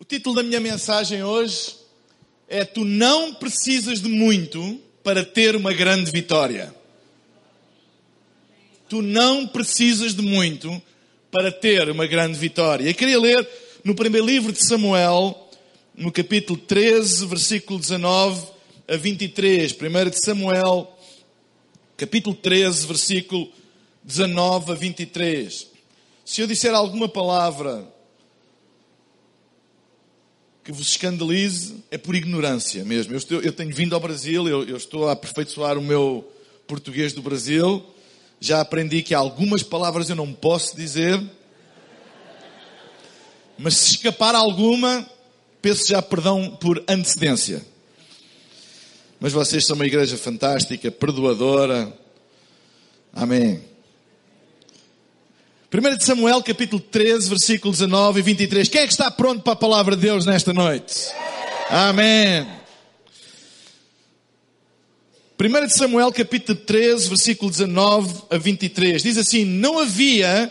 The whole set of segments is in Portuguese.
O título da minha mensagem hoje é Tu não precisas de muito para ter uma grande vitória. Tu não precisas de muito para ter uma grande vitória. Eu queria ler no primeiro livro de Samuel, no capítulo 13, versículo 19 a 23. Primeiro de Samuel, capítulo 13, versículo 19 a 23. Se eu disser alguma palavra que vos escandalize, é por ignorância mesmo. Eu, estou, eu tenho vindo ao Brasil, eu, eu estou a aperfeiçoar o meu português do Brasil. Já aprendi que algumas palavras eu não posso dizer. Mas se escapar alguma, peço já perdão por antecedência. Mas vocês são uma igreja fantástica, perdoadora. Amém. 1 de Samuel, capítulo 13, versículos 19 e 23. Quem é que está pronto para a palavra de Deus nesta noite? Amém. 1 de Samuel, capítulo 13, versículo 19 a 23. Diz assim, não havia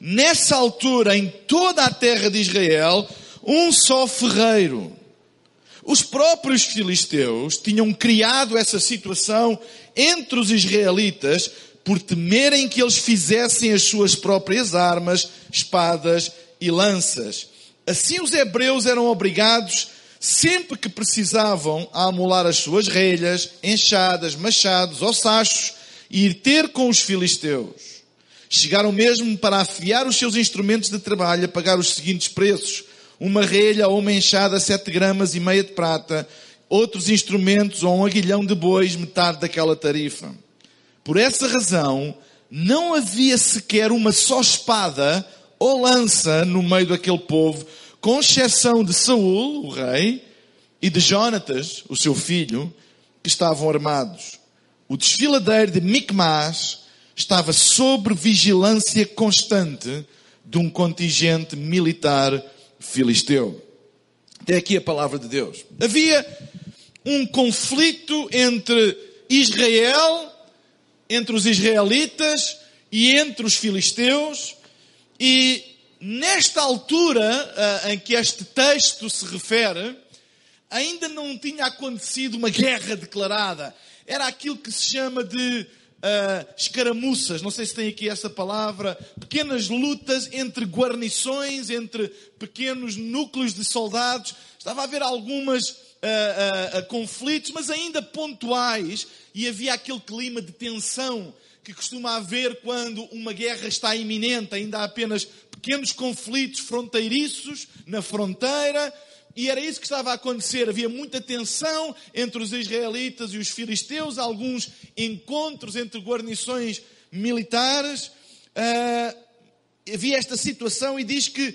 nessa altura em toda a terra de Israel um só ferreiro. Os próprios filisteus tinham criado essa situação entre os israelitas por temerem que eles fizessem as suas próprias armas, espadas e lanças. Assim os hebreus eram obrigados, sempre que precisavam, a amolar as suas relhas, enxadas, machados ou sachos e ir ter com os filisteus. Chegaram mesmo para afiar os seus instrumentos de trabalho a pagar os seguintes preços. Uma relha ou uma enxada, sete gramas e meia de prata, outros instrumentos ou um aguilhão de bois, metade daquela tarifa. Por essa razão, não havia sequer uma só espada ou lança no meio daquele povo, com exceção de Saul, o rei, e de Jonatas, o seu filho, que estavam armados. O desfiladeiro de Micmas estava sob vigilância constante de um contingente militar filisteu. Até aqui a palavra de Deus. Havia um conflito entre Israel entre os israelitas e entre os filisteus, e nesta altura uh, em que este texto se refere, ainda não tinha acontecido uma guerra declarada. Era aquilo que se chama de uh, escaramuças, não sei se tem aqui essa palavra, pequenas lutas entre guarnições, entre pequenos núcleos de soldados. Estava a haver algumas uh, conflitos, mas ainda pontuais, e havia aquele clima de tensão que costuma haver quando uma guerra está iminente, ainda há apenas pequenos conflitos fronteiriços na fronteira, e era isso que estava a acontecer. Havia muita tensão entre os israelitas e os filisteus, alguns encontros entre guarnições militares. Uh, havia esta situação e diz que uh,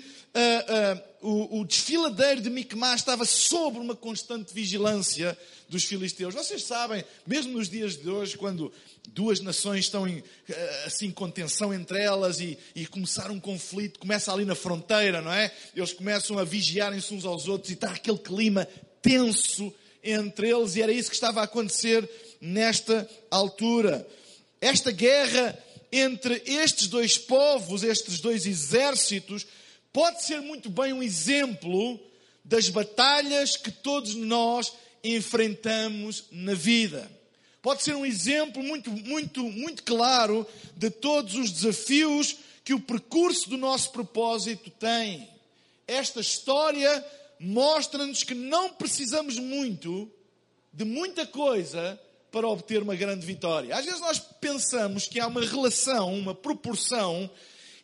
uh, o, o desfiladeiro de Micmas estava sob uma constante vigilância dos filisteus. Vocês sabem, mesmo nos dias de hoje, quando duas nações estão em eh, assim contenção entre elas e, e começar um conflito, começa ali na fronteira, não é? Eles começam a vigiarem-se uns aos outros e está aquele clima tenso entre eles e era isso que estava a acontecer nesta altura. Esta guerra entre estes dois povos, estes dois exércitos, pode ser muito bem um exemplo das batalhas que todos nós enfrentamos na vida. Pode ser um exemplo muito, muito, muito claro de todos os desafios que o percurso do nosso propósito tem. Esta história mostra-nos que não precisamos muito de muita coisa para obter uma grande vitória. Às vezes nós pensamos que há uma relação, uma proporção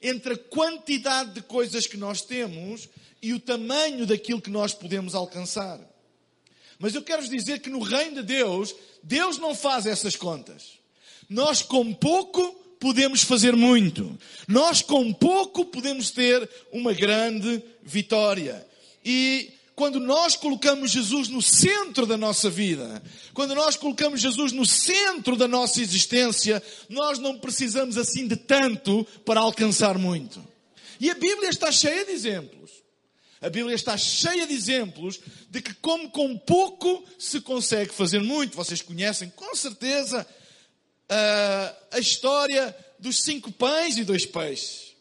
entre a quantidade de coisas que nós temos e o tamanho daquilo que nós podemos alcançar. Mas eu quero dizer que no reino de Deus, Deus não faz essas contas. Nós com pouco podemos fazer muito. Nós com pouco podemos ter uma grande vitória. E quando nós colocamos Jesus no centro da nossa vida, quando nós colocamos Jesus no centro da nossa existência, nós não precisamos assim de tanto para alcançar muito. E a Bíblia está cheia de exemplos. A Bíblia está cheia de exemplos de que, como com pouco, se consegue fazer muito. Vocês conhecem com certeza a história dos cinco pães e dois peixes,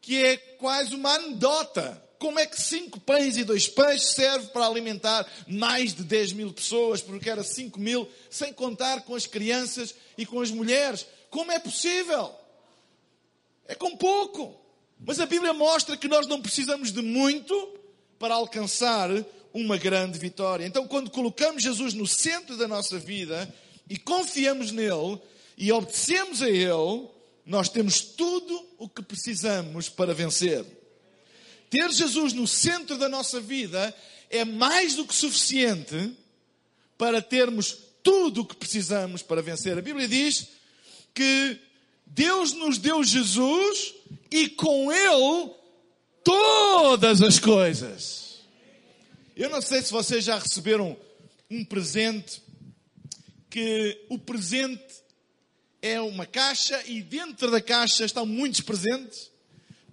que é quase uma anedota como é que cinco pães e dois peixes serve para alimentar mais de 10 mil pessoas, porque era 5 mil, sem contar com as crianças e com as mulheres? Como é possível? É com pouco. Mas a Bíblia mostra que nós não precisamos de muito para alcançar uma grande vitória. Então, quando colocamos Jesus no centro da nossa vida e confiamos nele e obedecemos a ele, nós temos tudo o que precisamos para vencer. Ter Jesus no centro da nossa vida é mais do que suficiente para termos tudo o que precisamos para vencer. A Bíblia diz que Deus nos deu Jesus e com Ele todas as coisas. Eu não sei se vocês já receberam um presente que o presente é uma caixa e dentro da caixa estão muitos presentes.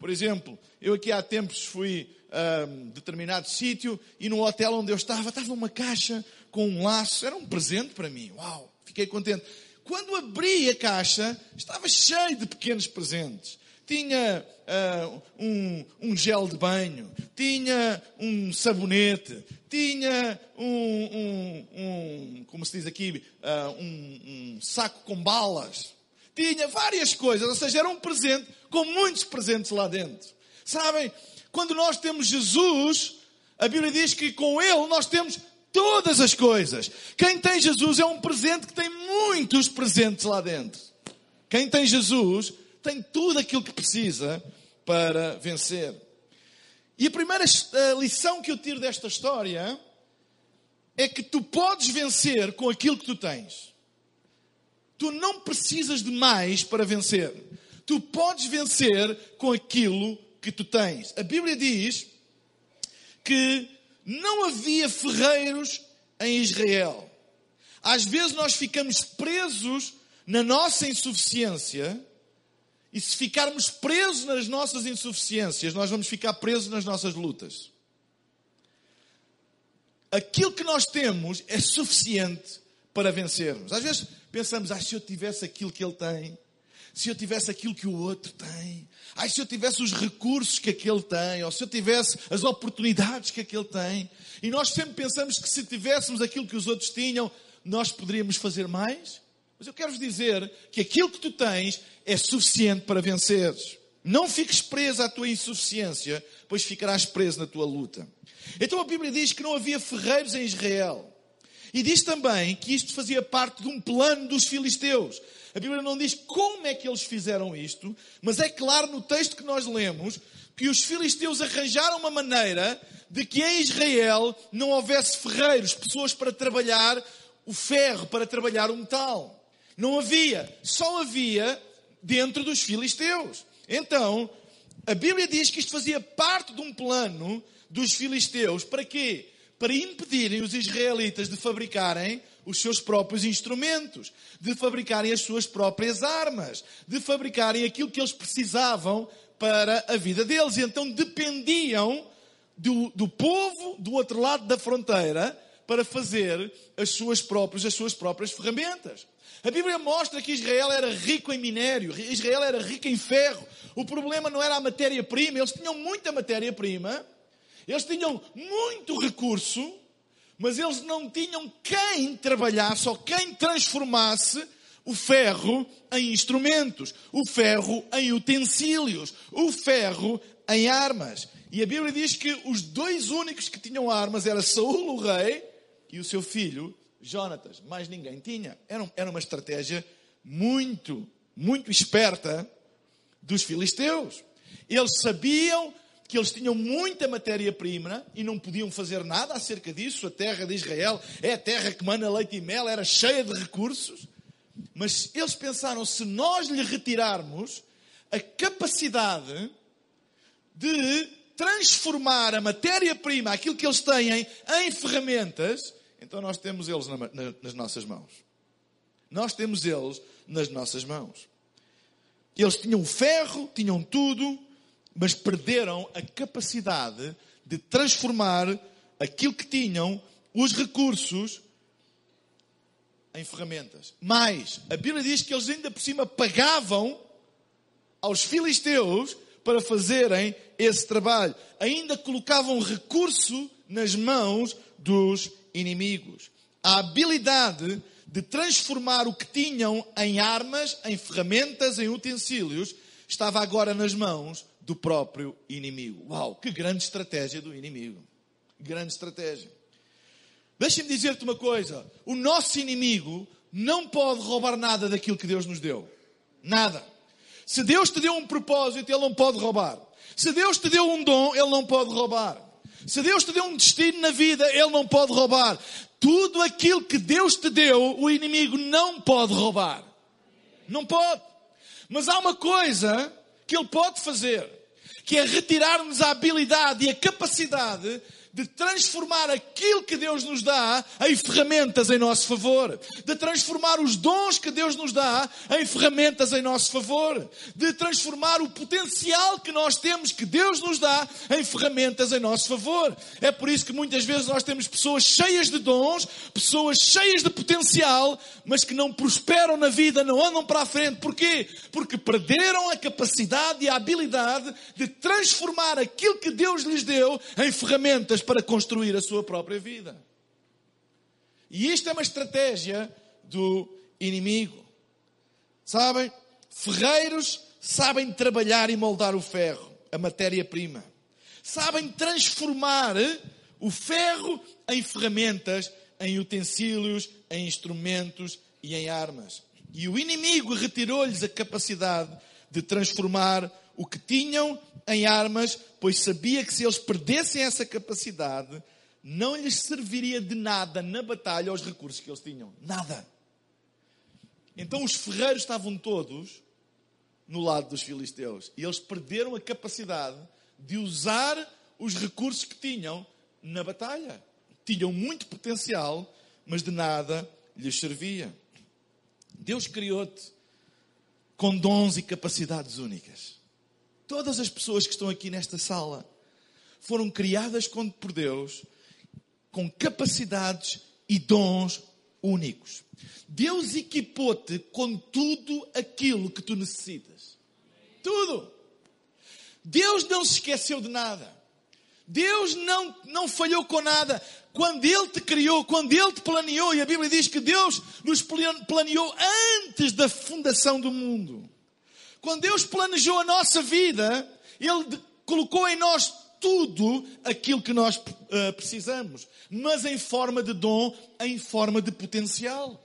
Por exemplo, eu aqui há tempos fui a um determinado sítio e no hotel onde eu estava, estava uma caixa com um laço. Era um presente para mim. Uau, fiquei contente. Quando abri a caixa, estava cheio de pequenos presentes. Tinha uh, um, um, gel de banho, tinha um sabonete, tinha um, um como se diz aqui, uh, um saco com balas. Tinha várias coisas, ou seja, era um presente com muitos presentes lá dentro. Sabem, quando nós temos Jesus, a Bíblia diz que com Ele nós temos todas as coisas. Quem tem Jesus é um presente que tem muitos presentes lá dentro. Quem tem Jesus tem tudo aquilo que precisa para vencer. E a primeira eh, lição que eu tiro desta história é que tu podes vencer com aquilo que tu tens. Tu não precisas de mais para vencer. Tu podes vencer com aquilo que tu tens. A Bíblia diz que não havia ferreiros em Israel. Às vezes nós ficamos presos na nossa insuficiência, e se ficarmos presos nas nossas insuficiências, nós vamos ficar presos nas nossas lutas. Aquilo que nós temos é suficiente para vencermos. Às vezes pensamos, ah, se eu tivesse aquilo que ele tem, se eu tivesse aquilo que o outro tem, ai, se eu tivesse os recursos que aquele tem, ou se eu tivesse as oportunidades que aquele tem. E nós sempre pensamos que se tivéssemos aquilo que os outros tinham, nós poderíamos fazer mais. Mas eu quero-vos dizer que aquilo que tu tens é suficiente para venceres. Não fiques preso à tua insuficiência, pois ficarás preso na tua luta. Então a Bíblia diz que não havia ferreiros em Israel. E diz também que isto fazia parte de um plano dos filisteus. A Bíblia não diz como é que eles fizeram isto, mas é claro no texto que nós lemos que os filisteus arranjaram uma maneira de que em Israel não houvesse ferreiros, pessoas para trabalhar o ferro, para trabalhar o metal. Não havia, só havia dentro dos filisteus. Então, a Bíblia diz que isto fazia parte de um plano dos filisteus para quê? Para impedirem os israelitas de fabricarem os seus próprios instrumentos, de fabricarem as suas próprias armas, de fabricarem aquilo que eles precisavam para a vida deles. E então dependiam do, do povo do outro lado da fronteira para fazer as suas próprias, as suas próprias ferramentas. A Bíblia mostra que Israel era rico em minério, Israel era rico em ferro. O problema não era a matéria-prima, eles tinham muita matéria-prima, eles tinham muito recurso, mas eles não tinham quem trabalhasse ou quem transformasse o ferro em instrumentos, o ferro em utensílios, o ferro em armas. E a Bíblia diz que os dois únicos que tinham armas era Saul, o rei, e o seu filho, Jonatas. Mais ninguém tinha. Era uma estratégia muito, muito esperta dos filisteus. Eles sabiam que eles tinham muita matéria-prima e não podiam fazer nada acerca disso. A terra de Israel é a terra que mana leite e mel, era cheia de recursos. Mas eles pensaram: se nós lhe retirarmos a capacidade de transformar a matéria-prima, aquilo que eles têm, em ferramentas, então nós temos eles na, na, nas nossas mãos. Nós temos eles nas nossas mãos. Eles tinham ferro, tinham tudo, mas perderam a capacidade de transformar aquilo que tinham, os recursos, em ferramentas. Mas a Bíblia diz que eles ainda por cima pagavam aos filisteus para fazerem esse trabalho. Ainda colocavam recurso nas mãos dos inimigos. A habilidade de transformar o que tinham em armas, em ferramentas, em utensílios, estava agora nas mãos do próprio inimigo. Uau, que grande estratégia do inimigo. Grande estratégia. Deixa-me dizer-te uma coisa: o nosso inimigo não pode roubar nada daquilo que Deus nos deu. Nada. Se Deus te deu um propósito, Ele não pode roubar. Se Deus te deu um dom, Ele não pode roubar. Se Deus te deu um destino na vida, Ele não pode roubar. Tudo aquilo que Deus te deu, o inimigo não pode roubar. Não pode. Mas há uma coisa que Ele pode fazer, que é retirar-nos a habilidade e a capacidade de transformar aquilo que Deus nos dá em ferramentas em nosso favor, de transformar os dons que Deus nos dá em ferramentas em nosso favor, de transformar o potencial que nós temos, que Deus nos dá, em ferramentas em nosso favor. É por isso que muitas vezes nós temos pessoas cheias de dons, pessoas cheias de potencial, mas que não prosperam na vida, não andam para a frente. Porquê? Porque perderam a capacidade e a habilidade de transformar aquilo que Deus lhes deu em ferramentas para construir a sua própria vida. E isto é uma estratégia do inimigo. Sabem? Ferreiros sabem trabalhar e moldar o ferro, a matéria-prima. Sabem transformar o ferro em ferramentas, em utensílios, em instrumentos e em armas. E o inimigo retirou-lhes a capacidade de transformar o que tinham em armas, pois sabia que se eles perdessem essa capacidade, não lhes serviria de nada na batalha os recursos que eles tinham. Nada. Então os ferreiros estavam todos no lado dos filisteus e eles perderam a capacidade de usar os recursos que tinham na batalha. Tinham muito potencial, mas de nada lhes servia. Deus criou-te com dons e capacidades únicas. Todas as pessoas que estão aqui nesta sala foram criadas por Deus com capacidades e dons únicos. Deus equipou-te com tudo aquilo que tu necessitas. Tudo. Deus não se esqueceu de nada. Deus não, não falhou com nada. Quando Ele te criou, quando Ele te planeou, e a Bíblia diz que Deus nos planeou antes da fundação do mundo. Quando Deus planejou a nossa vida, Ele colocou em nós tudo aquilo que nós uh, precisamos, mas em forma de dom, em forma de potencial.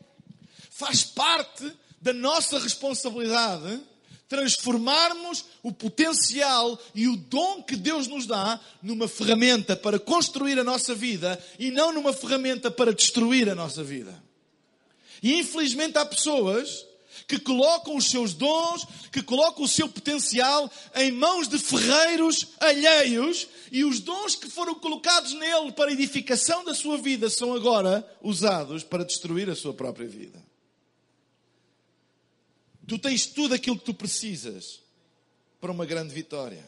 Faz parte da nossa responsabilidade transformarmos o potencial e o dom que Deus nos dá numa ferramenta para construir a nossa vida e não numa ferramenta para destruir a nossa vida. E infelizmente há pessoas que colocam os seus dons, que colocam o seu potencial em mãos de ferreiros alheios e os dons que foram colocados nele para edificação da sua vida são agora usados para destruir a sua própria vida. Tu tens tudo aquilo que tu precisas para uma grande vitória.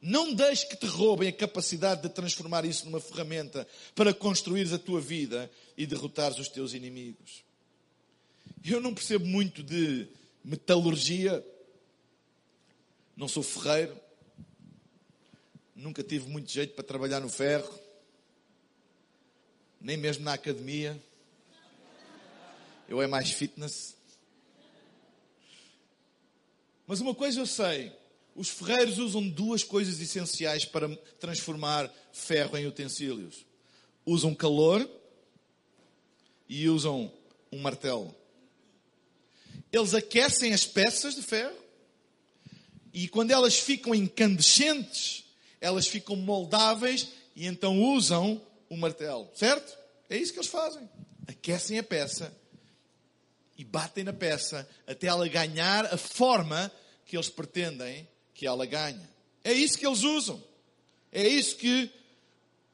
Não deixes que te roubem a capacidade de transformar isso numa ferramenta para construires a tua vida e derrotares os teus inimigos. Eu não percebo muito de metalurgia, não sou ferreiro, nunca tive muito jeito para trabalhar no ferro, nem mesmo na academia. Eu é mais fitness. Mas uma coisa eu sei: os ferreiros usam duas coisas essenciais para transformar ferro em utensílios: usam calor e usam um martelo. Eles aquecem as peças de ferro e quando elas ficam incandescentes, elas ficam moldáveis e então usam o martelo, certo? É isso que eles fazem. Aquecem a peça e batem na peça até ela ganhar a forma que eles pretendem que ela ganhe. É isso que eles usam. É isso que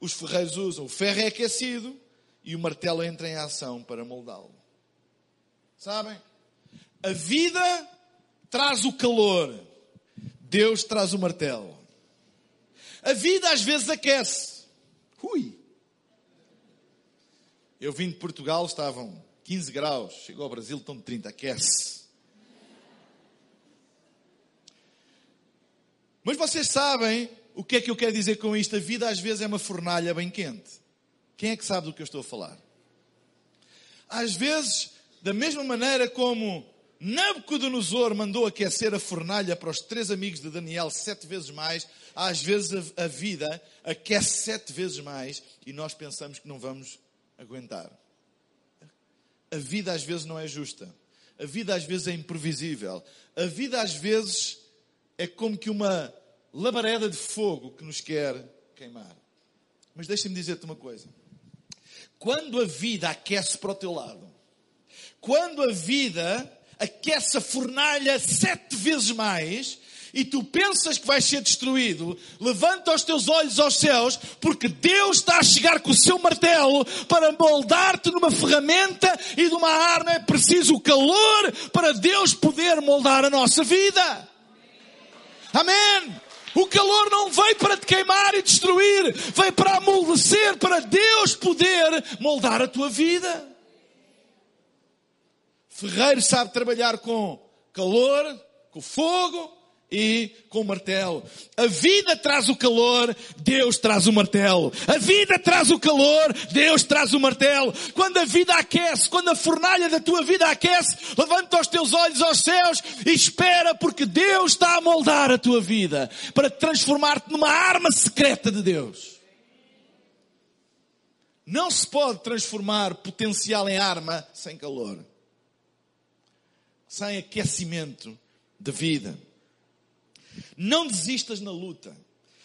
os ferreiros usam. O ferro é aquecido e o martelo entra em ação para moldá-lo. Sabem? A vida traz o calor, Deus traz o martelo. A vida às vezes aquece. Ui! Eu vim de Portugal, estavam 15 graus, chegou ao Brasil, estão de 30, aquece. Mas vocês sabem o que é que eu quero dizer com isto? A vida às vezes é uma fornalha bem quente. Quem é que sabe do que eu estou a falar? Às vezes, da mesma maneira como Nabucodonosor mandou aquecer a fornalha para os três amigos de Daniel sete vezes mais, às vezes a, a vida aquece sete vezes mais e nós pensamos que não vamos aguentar. A vida às vezes não é justa. A vida às vezes é imprevisível. A vida às vezes é como que uma labareda de fogo que nos quer queimar. Mas deixa-me dizer-te uma coisa. Quando a vida aquece para o teu lado, quando a vida aquece a fornalha sete vezes mais, e tu pensas que vais ser destruído, levanta os teus olhos aos céus, porque Deus está a chegar com o seu martelo para moldar-te numa ferramenta e de uma arma. É preciso o calor para Deus poder moldar a nossa vida. Amém. O calor não veio para te queimar e destruir, veio para amolecer, para Deus poder moldar a tua vida. Ferreiro sabe trabalhar com calor, com fogo, e com martelo. A vida traz o calor, Deus traz o martelo. A vida traz o calor, Deus traz o martelo. Quando a vida aquece, quando a fornalha da tua vida aquece, levanta os teus olhos aos céus e espera porque Deus está a moldar a tua vida para transformar-te numa arma secreta de Deus. Não se pode transformar potencial em arma sem calor. Sem aquecimento de vida. Não desistas na luta.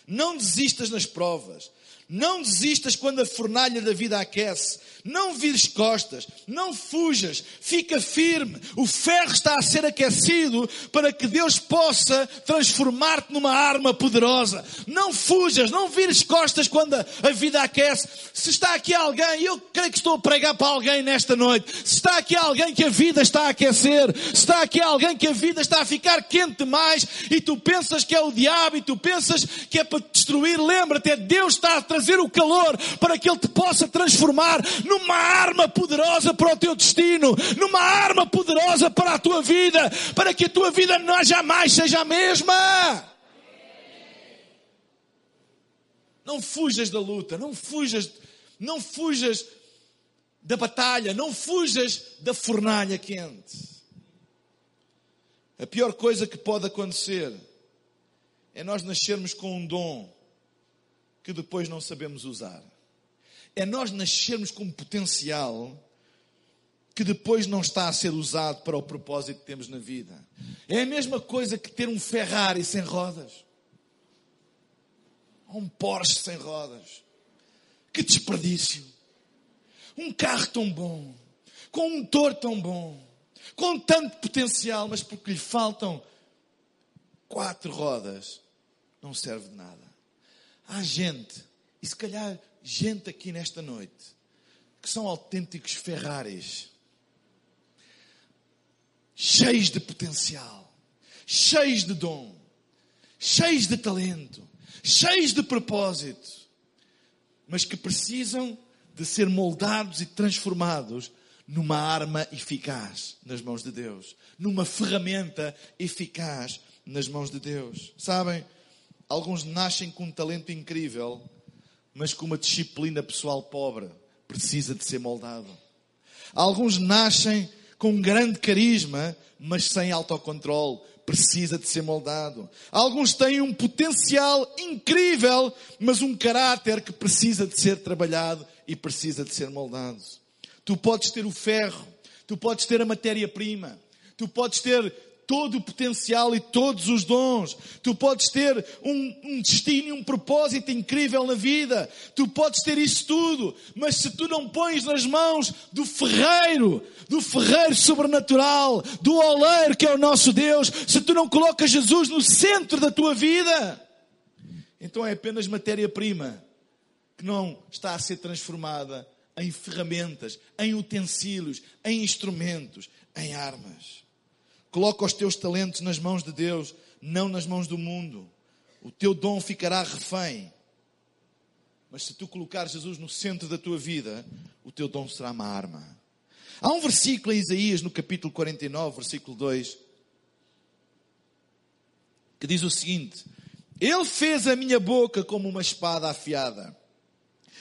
Não desistas nas provas. Não desistas quando a fornalha da vida aquece. Não vires costas. Não fujas. Fica firme. O ferro está a ser aquecido para que Deus possa transformar-te numa arma poderosa. Não fujas. Não vires costas quando a vida aquece. Se está aqui alguém, eu creio que estou a pregar para alguém nesta noite. Se está aqui alguém que a vida está a aquecer. Se está aqui alguém que a vida está a ficar quente demais e tu pensas que é o diabo e tu pensas que é para te destruir, lembra-te, é Deus está a trazer o calor para que Ele te possa transformar numa arma poderosa para o teu destino, numa arma poderosa para a tua vida, para que a tua vida não jamais seja a mesma. Não fujas da luta, não fujas, não fujas da batalha, não fujas da fornalha quente. A pior coisa que pode acontecer é nós nascermos com um dom que depois não sabemos usar. É nós nascermos com um potencial que depois não está a ser usado para o propósito que temos na vida. É a mesma coisa que ter um Ferrari sem rodas. Ou um Porsche sem rodas. Que desperdício. Um carro tão bom. Com um motor tão bom. Com tanto potencial, mas porque lhe faltam quatro rodas, não serve de nada. Há gente, e se calhar gente aqui nesta noite, que são autênticos Ferraris, cheios de potencial, cheios de dom, cheios de talento, cheios de propósito, mas que precisam de ser moldados e transformados numa arma eficaz nas mãos de Deus, numa ferramenta eficaz nas mãos de Deus. Sabem? Alguns nascem com um talento incrível, mas com uma disciplina pessoal pobre. Precisa de ser moldado. Alguns nascem com grande carisma, mas sem autocontrole. Precisa de ser moldado. Alguns têm um potencial incrível, mas um caráter que precisa de ser trabalhado e precisa de ser moldado. Tu podes ter o ferro, tu podes ter a matéria-prima, tu podes ter todo o potencial e todos os dons. Tu podes ter um, um, destino e um propósito incrível na vida. Tu podes ter isso tudo. Mas se tu não pões nas mãos do ferreiro, do ferreiro sobrenatural, do oleiro que é o nosso Deus, se tu não colocas Jesus no centro da tua vida, então é apenas matéria-prima que não está a ser transformada em ferramentas, em utensílios, em instrumentos, em armas. Coloca os teus talentos nas mãos de Deus, não nas mãos do mundo. O teu dom ficará refém. Mas se tu colocar Jesus no centro da tua vida, o teu dom será uma arma. Há um versículo em Isaías, no capítulo 49, versículo 2, que diz o seguinte: Ele fez a minha boca como uma espada afiada.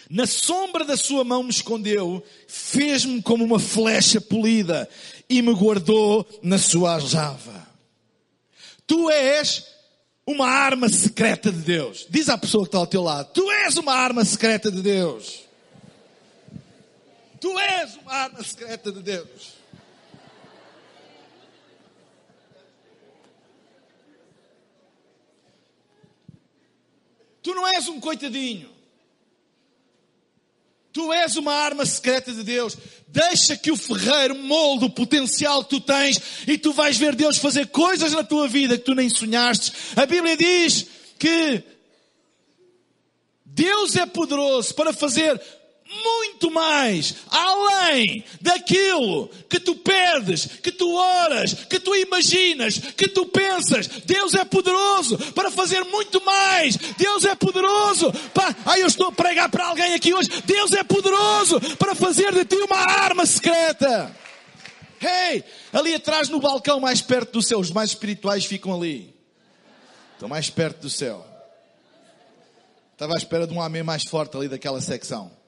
Na sombra da sua mão me escondeu, fez-me como uma flecha polida e me guardou na sua aljava. Tu és uma arma secreta de Deus. Diz à pessoa que está ao teu lado: Tu és uma arma secreta de Deus. Tu és uma arma secreta de Deus. Tu não és um coitadinho. Tu és uma arma secreta de Deus. Deixa que o ferreiro molde o potencial que tu tens e tu vais ver Deus fazer coisas na tua vida que tu nem sonhaste. A Bíblia diz que Deus é poderoso para fazer muito mais, além daquilo que tu pedes, que tu oras, que tu imaginas, que tu pensas. Deus é poderoso para fazer muito mais. Deus é poderoso para. Ai, eu estou a pregar para alguém aqui hoje. Deus é poderoso para fazer de ti uma arma secreta. Hey, ali atrás no balcão, mais perto do céu, os mais espirituais ficam ali. Estão mais perto do céu. Estava à espera de um amém mais forte ali daquela secção.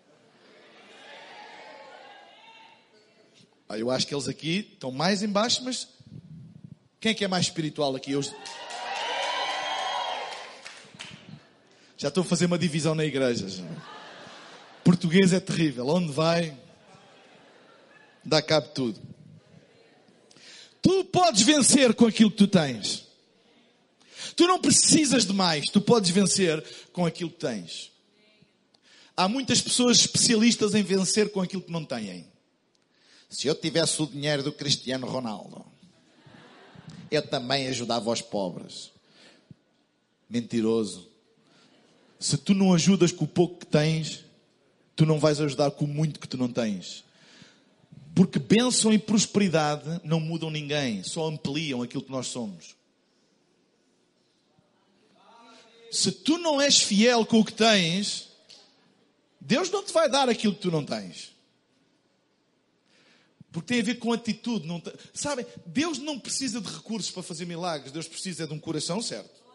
Eu acho que eles aqui estão mais embaixo, mas quem é que é mais espiritual aqui hoje? Já estou a fazer uma divisão na igreja. Já. Português é terrível. Onde vai, dá cabo tudo. Tu podes vencer com aquilo que tu tens. Tu não precisas de mais. Tu podes vencer com aquilo que tens. Há muitas pessoas especialistas em vencer com aquilo que não têm. Se eu tivesse o dinheiro do Cristiano Ronaldo, eu também ajudava os pobres. Mentiroso. Se tu não ajudas com o pouco que tens, tu não vais ajudar com o muito que tu não tens. Porque bênção e prosperidade não mudam ninguém, só ampliam aquilo que nós somos. Se tu não és fiel com o que tens, Deus não te vai dar aquilo que tu não tens. Porque tem a ver com atitude. Não Sabem, Deus não precisa de recursos para fazer milagres. Deus precisa de um coração certo.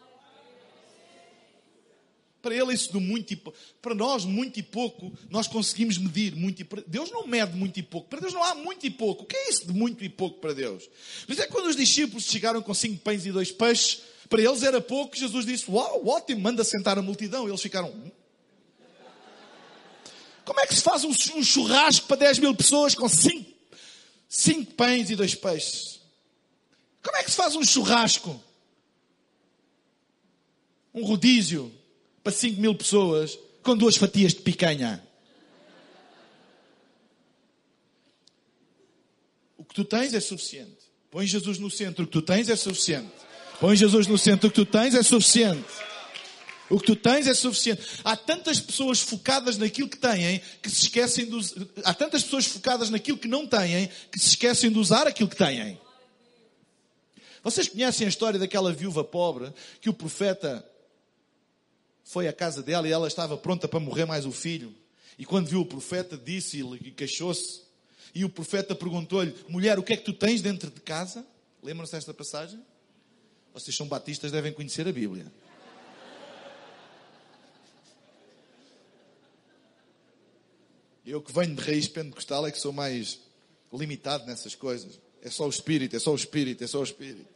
Para ele isso do muito e pouco. Para nós, muito e pouco, nós conseguimos medir muito e. Deus não mede muito e pouco. Para Deus não há muito e pouco. O que é isso de muito e pouco para Deus? Mas é quando os discípulos chegaram com cinco pães e dois peixes, para eles era pouco, Jesus disse, uau, ótimo, manda sentar a multidão. Eles ficaram... Hum? Como é que se faz um churrasco para 10 mil pessoas com cinco cinco pães e dois peixes. Como é que se faz um churrasco? Um rodízio para cinco mil pessoas com duas fatias de picanha. O que tu tens é suficiente. Põe Jesus no centro. O que tu tens é suficiente. Põe Jesus no centro. O que tu tens é suficiente. O que tu tens é suficiente. Há tantas pessoas focadas naquilo que têm que se esquecem de usar. Há tantas pessoas focadas naquilo que não têm que se esquecem de usar aquilo que têm. Vocês conhecem a história daquela viúva pobre que o profeta foi à casa dela e ela estava pronta para morrer mais o filho. E quando viu o profeta, disse-lhe e queixou-se. E o profeta perguntou-lhe: Mulher, o que é que tu tens dentro de casa? Lembram-se desta passagem? Vocês são batistas, devem conhecer a Bíblia. Eu que venho de raiz pentecostal é que sou mais limitado nessas coisas. É só o espírito, é só o espírito, é só o espírito.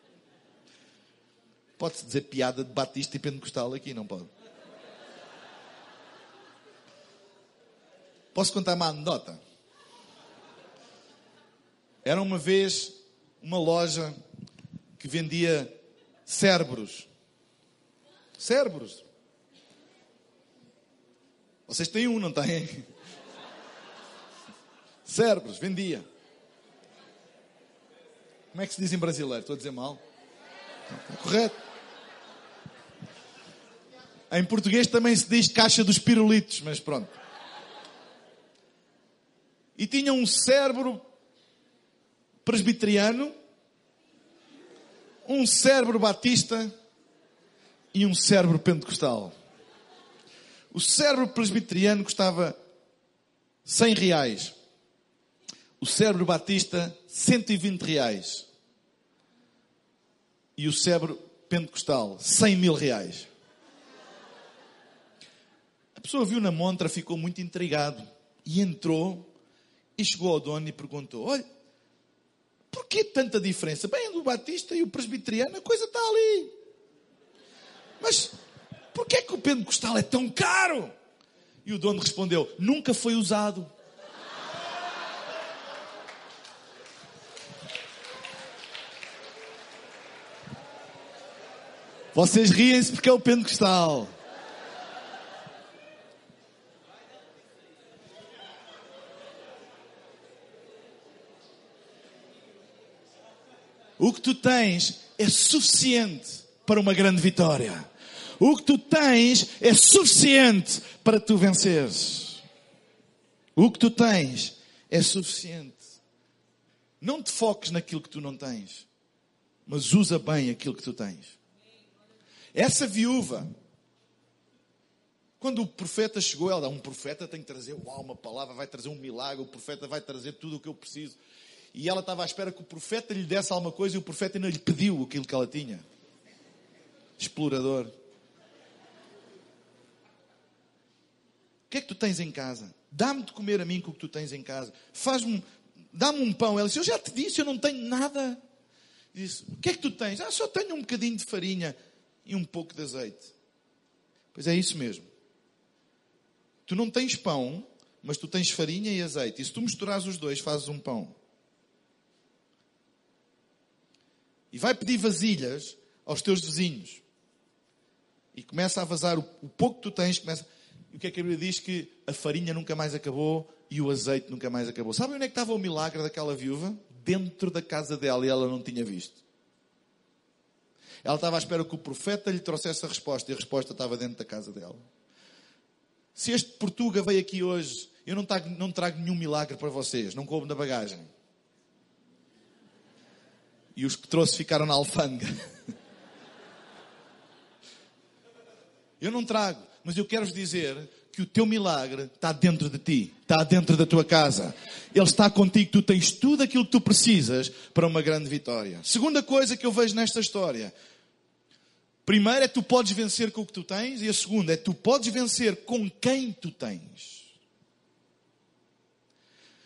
Pode-se dizer piada de batista e pentecostal aqui, não pode? Posso contar uma anedota? Era uma vez uma loja que vendia cérebros. Cérebros. Vocês têm um, não têm? Cérebros, vendia. Como é que se diz em brasileiro? Estou a dizer mal? correto. Em português também se diz caixa dos pirulitos, mas pronto. E tinha um cérebro presbiteriano, um cérebro batista e um cérebro pentecostal. O cérebro presbiteriano custava 100 reais o cérebro batista 120 reais e o cérebro pentecostal 100 mil reais. pessoa viu na montra, ficou muito intrigado e entrou e chegou ao dono e perguntou: Olha, por que tanta diferença? Bem, do Batista e o presbiteriano, a coisa está ali. Mas por que é que o pentecostal é tão caro? E o dono respondeu: Nunca foi usado. Vocês riem-se porque é o pentecostal. O que tu tens é suficiente para uma grande vitória. O que tu tens é suficiente para tu venceres. O que tu tens é suficiente. Não te foques naquilo que tu não tens, mas usa bem aquilo que tu tens. Essa viúva, quando o profeta chegou, ela, um profeta tem que trazer, uau, uma palavra, vai trazer um milagre, o profeta vai trazer tudo o que eu preciso. E ela estava à espera que o profeta lhe desse alguma coisa e o profeta ainda lhe pediu aquilo que ela tinha. Explorador. O que é que tu tens em casa? Dá-me de comer a mim com o que tu tens em casa. Faz-me, dá-me um pão. Ela disse, eu já te disse, eu não tenho nada. Disse, o que é que tu tens? Ah, só tenho um bocadinho de farinha e um pouco de azeite. Pois é isso mesmo. Tu não tens pão, mas tu tens farinha e azeite. E se tu misturares os dois, fazes um pão. e vai pedir vasilhas aos teus vizinhos. E começa a vazar o, pouco que tu tens, começa. E o que é que a Bíblia diz? Que a farinha nunca mais acabou e o azeite nunca mais acabou. Sabem onde é que estava o milagre daquela viúva? Dentro da casa dela e ela não tinha visto. Ela estava à espera que o profeta lhe trouxesse a resposta e a resposta estava dentro da casa dela. Se este Portuga veio aqui hoje, eu não trago, não trago nenhum milagre para vocês, não coube na bagagem e os que trouxe ficaram na alfândega. Eu não trago, mas eu quero-vos dizer que o teu milagre está dentro de ti, está dentro da tua casa. Ele está contigo, tu tens tudo aquilo que tu precisas para uma grande vitória. Segunda coisa que eu vejo nesta história. Primeiro é tu podes vencer com o que tu tens e a segunda é tu podes vencer com quem tu tens.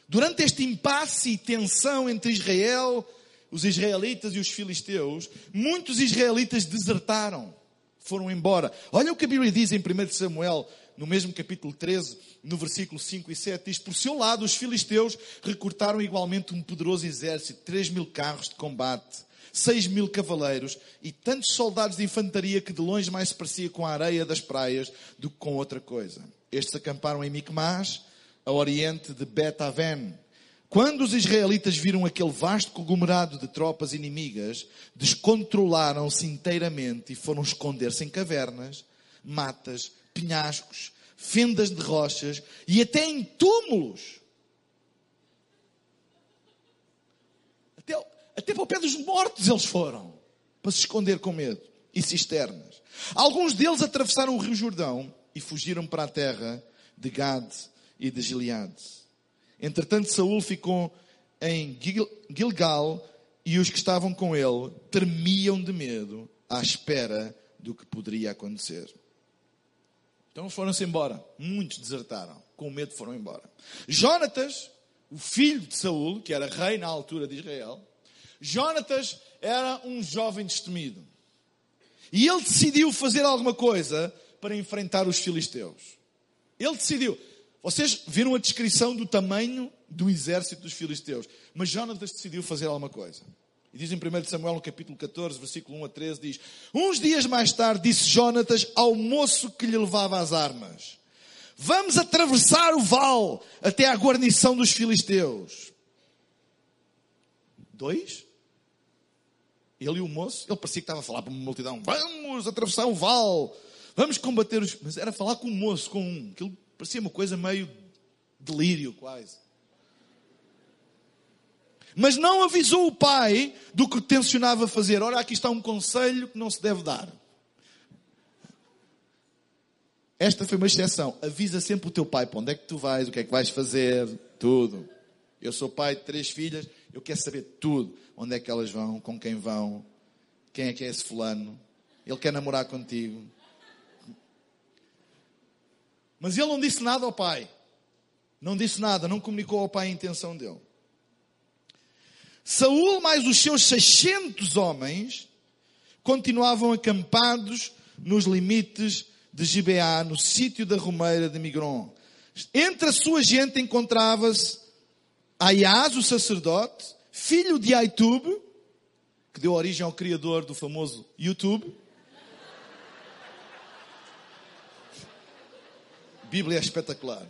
Durante este impasse e tensão entre Israel os israelitas e os filisteus, muitos israelitas desertaram, foram embora. Olha o que a Bíblia diz em 1 Samuel, no mesmo capítulo 13, no versículo 5 e 7, diz: Por seu lado, os filisteus recrutaram igualmente um poderoso exército, 3 mil carros de combate, 6 mil cavaleiros e tantos soldados de infantaria que de longe mais se parecia com a areia das praias do que com outra coisa. Estes acamparam em Micmas, a oriente de Bet-Aven quando os israelitas viram aquele vasto conglomerado de tropas inimigas, descontrolaram-se inteiramente e foram esconder-se em cavernas, matas, penhascos, fendas de rochas e até em túmulos. Até, até para o pé dos mortos eles foram, para se esconder com medo e cisternas. Alguns deles atravessaram o rio Jordão e fugiram para a terra de Gad e de Gileade. Entretanto, Saul ficou em Gilgal e os que estavam com ele tremiam de medo à espera do que poderia acontecer. Então foram-se embora. Muitos desertaram. Com medo foram embora. Jonatas, o filho de Saul, que era rei na altura de Israel, Jonatas era um jovem destemido. E ele decidiu fazer alguma coisa para enfrentar os filisteus. Ele decidiu, vocês viram a descrição do tamanho do exército dos filisteus. Mas Jonatas decidiu fazer alguma coisa. E diz em 1 Samuel, no capítulo 14, versículo 1 a 13, diz: Uns dias mais tarde disse Jonatas ao moço que lhe levava as armas: Vamos atravessar o vale até à guarnição dos filisteus. Dois? Ele e o moço, ele parecia que estava a falar para uma multidão: Vamos atravessar o vale, vamos combater os. Mas era falar com o moço, com um. Aquilo Parecia uma coisa meio delírio, quase. Mas não avisou o pai do que tencionava fazer. Ora, aqui está um conselho que não se deve dar. Esta foi uma exceção. Avisa sempre o teu pai para onde é que tu vais, o que é que vais fazer, tudo. Eu sou pai de três filhas, eu quero saber tudo. Onde é que elas vão, com quem vão, quem é que é esse fulano. Ele quer namorar contigo. Mas ele não disse nada ao pai. Não disse nada, não comunicou ao pai a intenção dele. Saul mais os seus 600 homens continuavam acampados nos limites de Gibeá, no sítio da Romeira de Migron. Entre a sua gente encontrava-se Aias, o sacerdote, filho de Aitube, que deu origem ao criador do famoso YouTube. Bíblia é espetacular.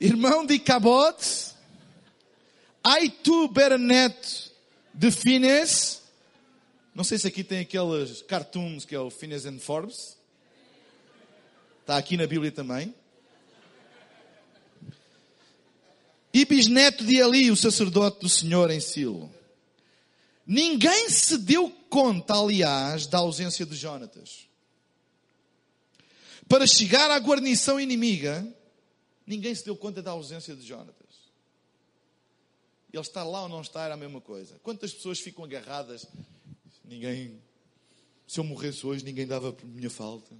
Irmão de Cabot, Aitube era neto de Fines. Não sei se aqui tem aqueles cartoons que é o Fines and Forbes. Está aqui na Bíblia também. E bisneto de Eli, o sacerdote do Senhor em Silo. Ninguém se deu conta, aliás, da ausência de Jonatas. Para chegar à guarnição inimiga, ninguém se deu conta da ausência de Jonatas. Ele estar lá ou não estar era a mesma coisa. Quantas pessoas ficam agarradas? Ninguém. Se eu morresse hoje, ninguém dava por minha falta.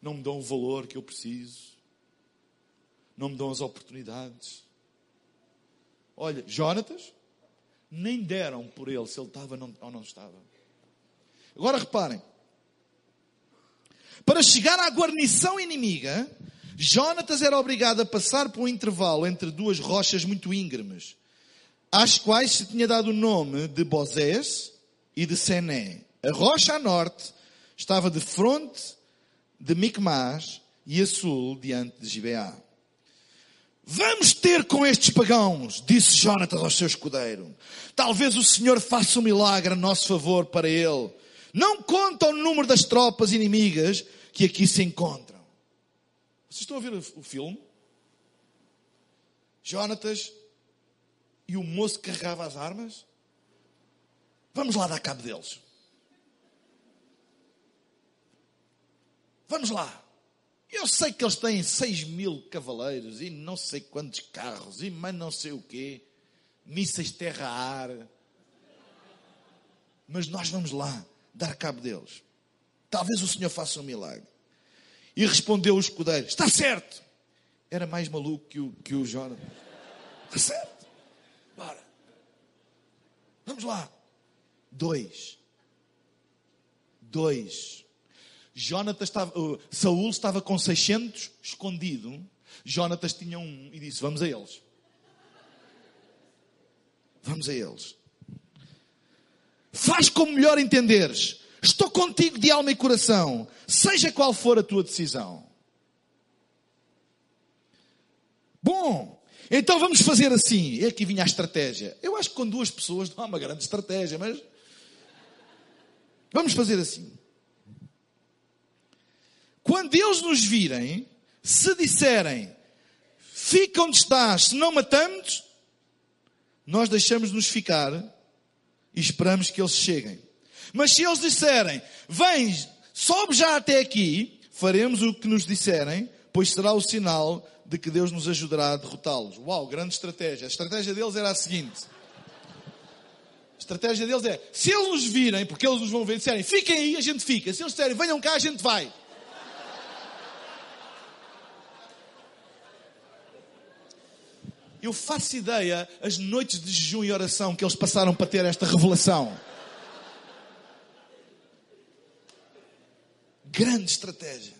Não me dão o valor que eu preciso. Não me dão as oportunidades. Olha, Jonatas, nem deram por ele se ele estava ou não estava. Agora reparem. Para chegar à guarnição inimiga, Jonatas era obrigado a passar por um intervalo entre duas rochas muito íngremes, às quais se tinha dado o nome de Bozés e de Sené. A rocha a norte estava de fronte de Micmas e a sul diante de Gibeá. Vamos ter com estes pagãos, disse Jonatas ao seu escudeiro. Talvez o Senhor faça um milagre a nosso favor para ele. Não conta o número das tropas inimigas que aqui se encontram. Vocês estão a ver o filme? Jonatas e o moço carregava as armas? Vamos lá dar cabo deles. Vamos lá. Eu sei que eles têm seis mil cavaleiros e não sei quantos carros e mais não sei o quê. Mísseis terra-ar. Mas nós vamos lá dar cabo deles. Talvez o Senhor faça um milagre. E respondeu o escudeiro: Está certo. Era mais maluco que o, que o Jonathan. Está certo. Bora. Vamos lá. Dois. Dois. Jonatas estava, uh, Saul estava com 600 escondido. Jonatas tinha um e disse: Vamos a eles. Vamos a eles. Faz como melhor entenderes. Estou contigo de alma e coração, seja qual for a tua decisão. Bom, então vamos fazer assim. É aqui vinha a estratégia. Eu acho que com duas pessoas não há uma grande estratégia, mas vamos fazer assim. Quando eles nos virem, se disserem, fica onde estás, se não matamos, nós deixamos-nos ficar e esperamos que eles cheguem. Mas se eles disserem, vem, sobe já até aqui, faremos o que nos disserem, pois será o sinal de que Deus nos ajudará a derrotá-los. Uau, grande estratégia. A estratégia deles era a seguinte. A estratégia deles é, se eles nos virem, porque eles nos vão ver, disserem, fiquem aí, a gente fica. Se eles disserem, venham cá, a gente vai. Eu faço ideia as noites de jejum e oração que eles passaram para ter esta revelação. Grande estratégia.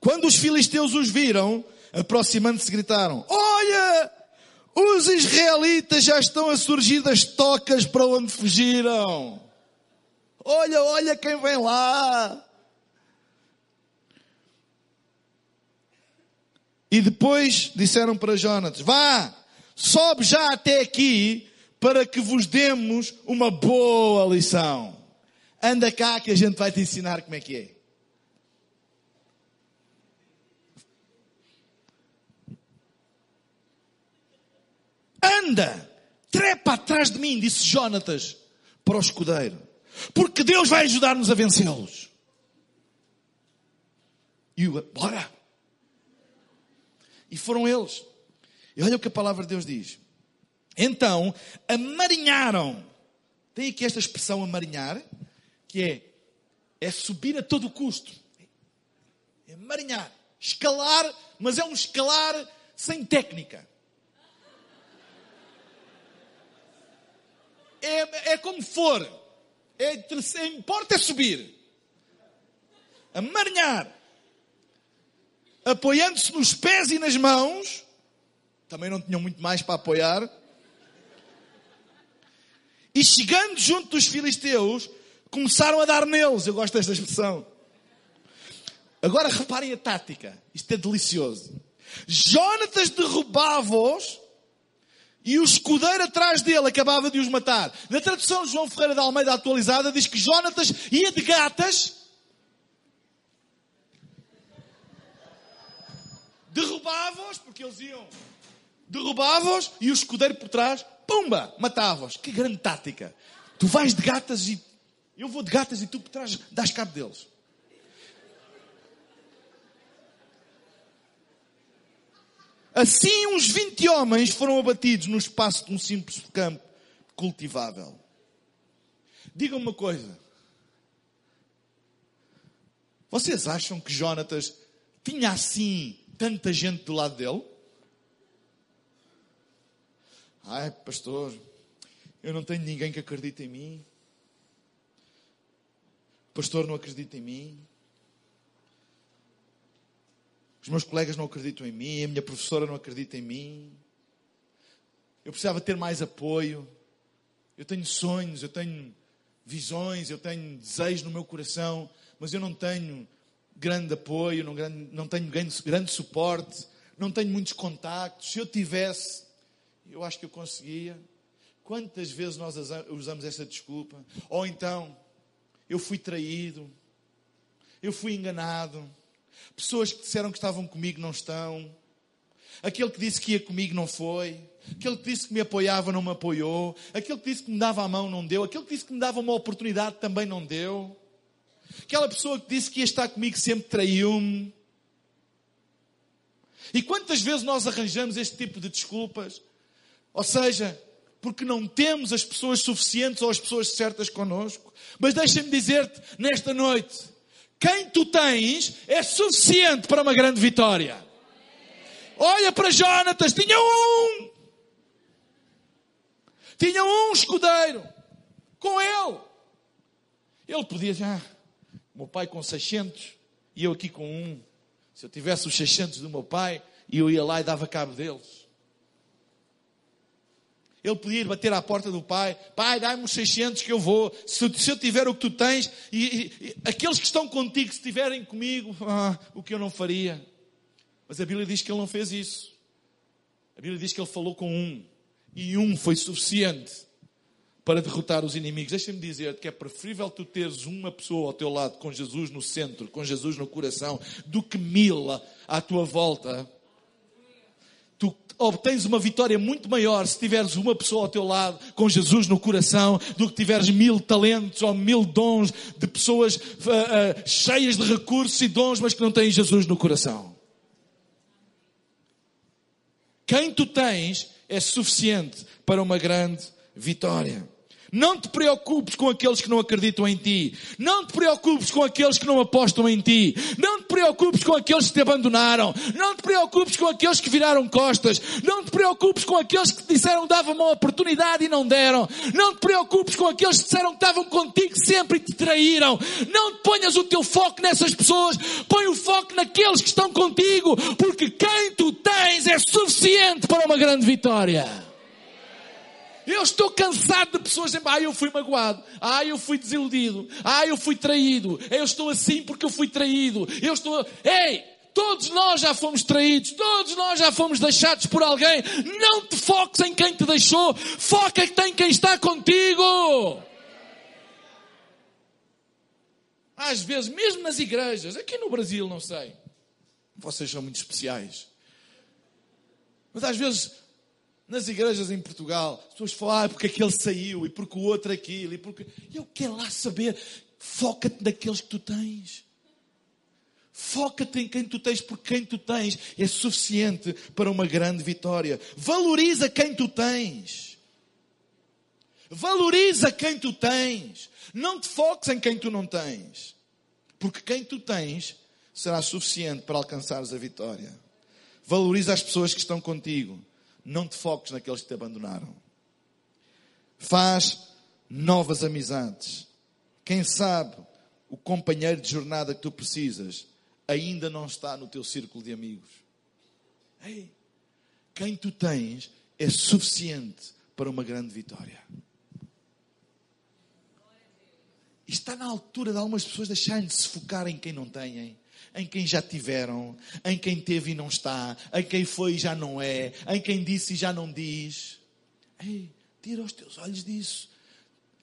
Quando os filisteus os viram, aproximando-se, gritaram: Olha! Os israelitas já estão a surgir das tocas para onde fugiram. Olha, olha quem vem lá. E depois disseram para Jonatas: Vá, sobe já até aqui para que vos demos uma boa lição. Anda cá que a gente vai te ensinar como é que é. Anda, trepa atrás de mim, disse Jonatas para o escudeiro, porque Deus vai ajudar-nos a vencê-los. E o, bora. E foram eles. E olha o que a palavra de Deus diz. Então, amarinharam. Tem aqui esta expressão amarinhar, que é, é subir a todo custo. É amarinhar. Escalar, mas é um escalar sem técnica. É, é como for. É, importa é subir. Amarinhar. Apoiando-se nos pés e nas mãos. Também não tinham muito mais para apoiar. E chegando junto dos filisteus, começaram a dar neles. Eu gosto desta expressão. Agora reparem a tática. Isto é delicioso. Jonatas derrubava-os e o escudeiro atrás dele acabava de os matar. Na tradução João Ferreira da Almeida atualizada diz que Jonatas ia de gatas, derrubava-os, porque eles iam, derrubava-os e o escudeiro por trás, pumba, matava-os. Que grande tática. Tu vais de gatas e eu vou de gatas e tu por trás dás cabo deles. Assim, uns 20 homens foram abatidos no espaço de um simples campo cultivável. Digam-me uma coisa. Vocês acham que Jonatas tinha assim tanta gente do lado dele? Ai, pastor, eu não tenho ninguém que acredite em mim. O pastor não acredita em mim. Os meus colegas não acreditam em mim, a minha professora não acredita em mim. Eu precisava ter mais apoio. Eu tenho sonhos, eu tenho visões, eu tenho desejos no meu coração, mas eu não tenho grande apoio, não, não tenho grande, grande suporte, não tenho muitos contactos. Se eu tivesse, eu acho que eu conseguia. Quantas vezes nós usamos essa desculpa? Ou então, eu fui traído, eu fui enganado Pessoas que disseram que estavam comigo não estão. Aquele que disse que ia comigo não foi. Aquele que disse que me apoiava não me apoiou. Aquele que disse que me dava a mão não deu. Aquele que disse que me dava uma oportunidade também não deu. Aquela pessoa que disse que ia estar comigo sempre traiu-me. E quantas vezes nós arranjamos este tipo de desculpas? Ou seja, porque não temos as pessoas suficientes ou as pessoas certas connosco. Mas deixa-me dizer-te nesta noite, quem tu tens é suficiente para uma grande vitória. Olha para Jonatas, tinha um. Tinha um escudeiro com ele. Ele podia dizer, ah, meu pai com 600 e eu aqui com um. Se eu tivesse os 600 do meu pai, eu ia lá e dava cabo deles. Ele podia ir bater à porta do pai, pai, dá-me os 600 que eu vou, se, se, eu tiver o que tu tens, e, e, e aqueles que estão contigo, se estiverem comigo, ah, o que eu não faria. Mas a Bíblia diz que ele não fez isso. A Bíblia diz que ele falou com um, e um foi suficiente para derrotar os inimigos. Deixa-me dizer que é preferível tu teres uma pessoa ao teu lado com Jesus no centro, com Jesus no coração, do que mil à tua volta obtens uma vitória muito maior se tiveres uma pessoa ao teu lado com Jesus no coração do que tiveres mil talentos ou mil dons de pessoas uh, uh, cheias de recursos e dons, mas que não têm Jesus no coração. Quem tu tens é suficiente para uma grande vitória. Não te preocupes com aqueles que não acreditam em ti. Não te preocupes com aqueles que não apostam em ti. Não te preocupes com aqueles que te abandonaram. Não te preocupes com aqueles que viraram costas. Não te preocupes com aqueles que te disseram que davam uma oportunidade e não deram. Não te preocupes com aqueles que disseram que estavam contigo sempre e te traíram. Não ponhas o teu foco nessas pessoas. Põe o foco naqueles que estão contigo. Porque quem tu tens é suficiente para uma grande vitória. Eu estou cansado de pessoas dizendo, ah, eu fui magoado, ah, eu fui desiludido, ah, eu fui traído, eu estou assim porque eu fui traído, eu estou, ei, todos nós já fomos traídos, todos nós já fomos deixados por alguém, não te foques em quem te deixou, foca em quem está contigo. Às vezes, mesmo nas igrejas, aqui no Brasil, não sei, vocês são muito especiais. Mas às vezes nas igrejas em Portugal, as pessoas falam, ah, porque aquele saiu, e porque o outro aquilo, e porque. Eu quero lá saber, foca-te naqueles que tu tens. Foca-te em quem tu tens, porque quem tu tens é suficiente para uma grande vitória. Valoriza quem tu tens. Valoriza quem tu tens. Não te foques em quem tu não tens. Porque quem tu tens será suficiente para alcançares a vitória. Valoriza as pessoas que estão contigo. Não te foques naqueles que te abandonaram. Faz novas amizades. Quem sabe o companheiro de jornada que tu precisas ainda não está no teu círculo de amigos. Ei, quem tu tens é suficiente para uma grande vitória. Está na altura de algumas pessoas deixarem de se focar em quem não têm, em quem já tiveram, em quem teve e não está, em quem foi e já não é, em quem disse e já não diz. Ei, tira os teus olhos disso.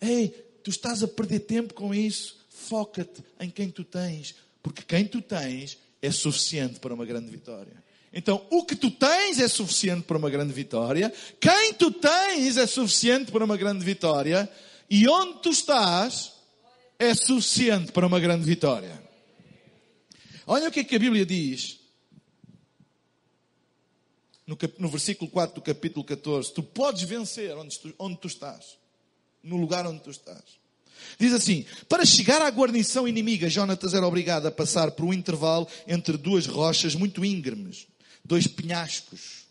Ei, tu estás a perder tempo com isso. Foca-te em quem tu tens, porque quem tu tens é suficiente para uma grande vitória. Então, o que tu tens é suficiente para uma grande vitória, quem tu tens é suficiente para uma grande vitória, e onde tu estás é suficiente para uma grande vitória. Olha o que é que a Bíblia diz no, cap, no versículo 4 do capítulo 14. Tu podes vencer onde tu, onde tu estás, no lugar onde tu estás. Diz assim: Para chegar à guarnição inimiga, Jonatas era obrigado a passar por um intervalo entre duas rochas muito íngremes, dois penhascos,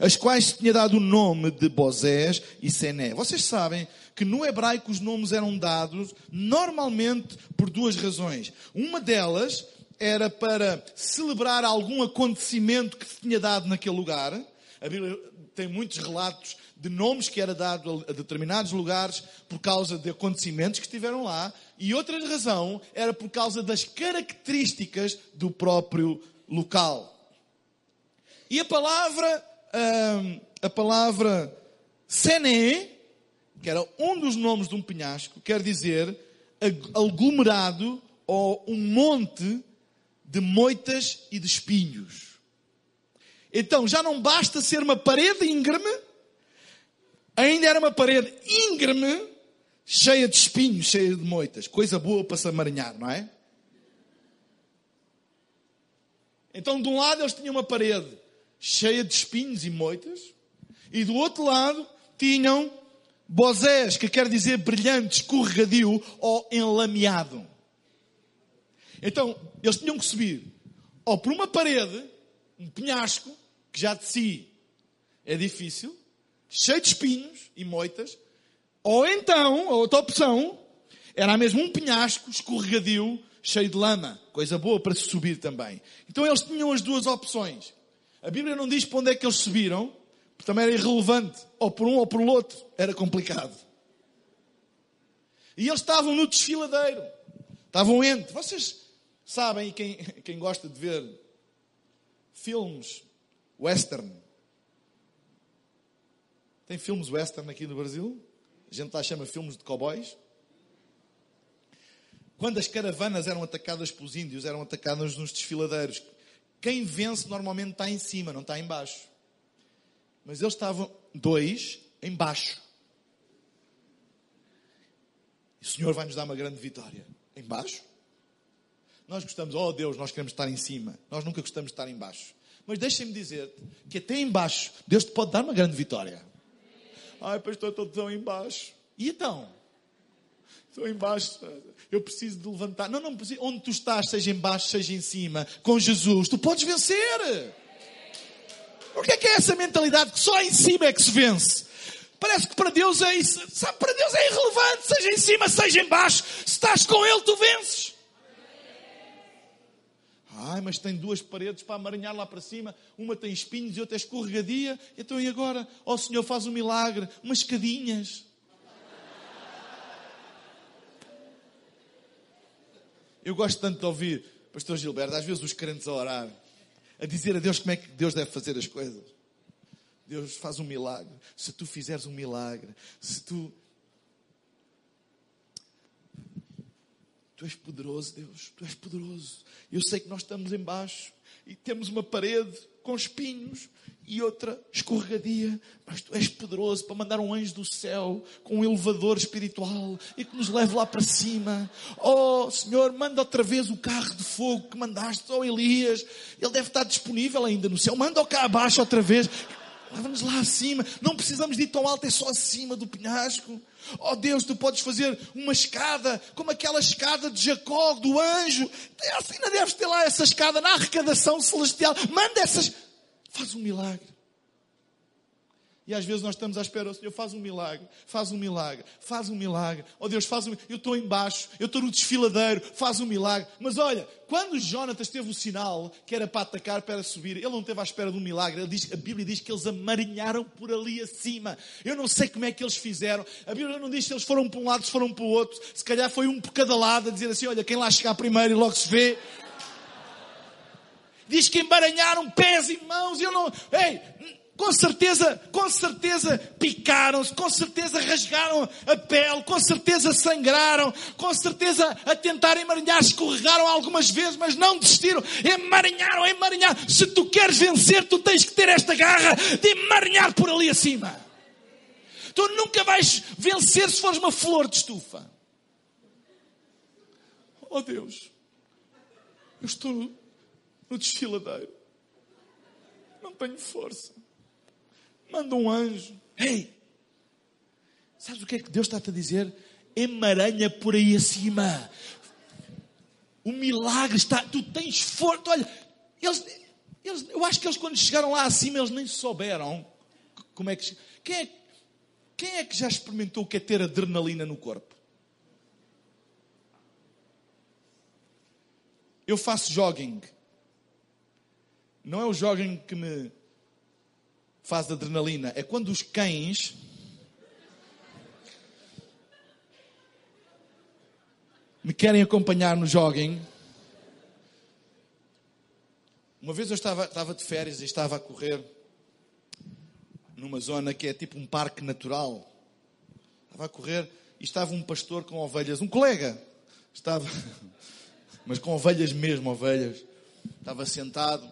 as quais se tinha dado o nome de Bozés e Sené. Vocês sabem que no hebraico os nomes eram dados normalmente por duas razões. Uma delas era para celebrar algum acontecimento que se tinha dado naquele lugar. A Bíblia tem muitos relatos de nomes que era dado a determinados lugares por causa de acontecimentos que estiveram lá. E outra razão era por causa das características do próprio local. E a palavra, hum, a palavra Sené que era um dos nomes de um penhasco, quer dizer aglomerado ou um monte de moitas e de espinhos. Então já não basta ser uma parede íngreme, ainda era uma parede íngreme, cheia de espinhos, cheia de moitas. Coisa boa para se amaranhar, não é? Então, de um lado eles tinham uma parede cheia de espinhos e moitas, e do outro lado tinham Bozés, que quer dizer brilhante, escorregadio ou enlameado. Então, eles tinham que subir ou por uma parede, um penhasco, que já de si é difícil, cheio de espinhos e moitas, ou então, a outra opção, era mesmo um penhasco escorregadio, cheio de lama, coisa boa para se subir também. Então eles tinham as duas opções. A Bíblia não diz para onde é que eles subiram, também era irrelevante, ou por um ou por outro, era complicado. E eles estavam no desfiladeiro, estavam entre. Vocês sabem, quem, quem gosta de ver filmes western, tem filmes western aqui no Brasil? A gente lá chama filmes de cowboys. Quando as caravanas eram atacadas pelos índios, eram atacadas nos desfiladeiros. Quem vence normalmente está em cima, não está em baixo. Mas eles estavam dois embaixo. E o Senhor vai nos dar uma grande vitória. Embaixo? Nós gostamos, oh Deus, nós queremos estar em cima. Nós nunca gostamos de estar embaixo. Mas deixem-me dizer-te que até embaixo Deus te pode dar uma grande vitória. Ai, pastor, estou tão embaixo. E então? Estou embaixo, eu preciso de levantar. Não, não. Onde tu estás, seja embaixo, seja em cima, com Jesus, tu podes vencer. Por que é, que é essa mentalidade que só em cima é que se vence? Parece que para Deus é isso. Sabe, para Deus é irrelevante, seja em cima, seja em baixo. Se estás com Ele, tu vences. Ai, mas tem duas paredes para amaranhar lá para cima. Uma tem espinhos e outra é escorregadia. Então e agora? Ó oh, Senhor, faz um milagre. Umas escadinhas. Eu gosto tanto de ouvir Pastor Gilberto, às vezes os crentes a orar a dizer a Deus como é que Deus deve fazer as coisas. Deus faz um milagre. Se tu fizeres um milagre, se tu. Tu és poderoso, Deus. Tu és poderoso. Eu sei que nós estamos embaixo e temos uma parede com espinhos e outra escorregadia. Mas tu és poderoso para mandar um anjo do céu com um elevador espiritual e que nos leve lá para cima. Oh, Senhor, manda outra vez o carro de fogo que mandaste ao Elias. Ele deve estar disponível ainda no céu. Manda-o cá abaixo outra vez. Leva-nos lá acima. Não precisamos de ir tão alto, é só acima do penhasco. Oh Deus, tu podes fazer uma escada, como aquela escada de Jacó, do anjo. Assim ainda deves ter lá essa escada na arrecadação celestial. Manda essas. Faz um milagre. E às vezes nós estamos à espera, Senhor faz um milagre, faz um milagre, faz um milagre. Oh Deus, faz um Eu estou embaixo, eu estou no desfiladeiro, faz um milagre. Mas olha, quando Jonatas teve o sinal que era para atacar, para subir, ele não teve à espera de um milagre. Diz, a Bíblia diz que eles amarinharam por ali acima. Eu não sei como é que eles fizeram. A Bíblia não diz se eles foram para um lado, se foram para o outro. Se calhar foi um por cada lado, a dizer assim, olha, quem lá chegar primeiro e logo se vê. Diz que emaranharam pés e mãos. Eu não. Ei, com certeza, com certeza picaram-se, com certeza rasgaram a pele, com certeza sangraram, com certeza a tentar emaranhar escorregaram algumas vezes, mas não desistiram. Emaranharam, emaranharam. Se tu queres vencer, tu tens que ter esta garra de emaranhar por ali acima. Tu nunca vais vencer se fores uma flor de estufa. Oh Deus, eu estou no desfiladeiro. Não tenho força. Manda um anjo. Ei! Sabes o que é que Deus está-te a dizer? Emaranha por aí acima. O milagre está. Tu tens força. Olha, eles, eles, eu acho que eles, quando chegaram lá acima, eles nem souberam como é que. Quem é, quem é que já experimentou o que é ter adrenalina no corpo? Eu faço jogging. Não é o jogging que me faz adrenalina, é quando os cães me querem acompanhar no jogging. Uma vez eu estava, estava de férias e estava a correr numa zona que é tipo um parque natural. Estava a correr e estava um pastor com ovelhas, um colega, estava, mas com ovelhas mesmo, ovelhas. Estava sentado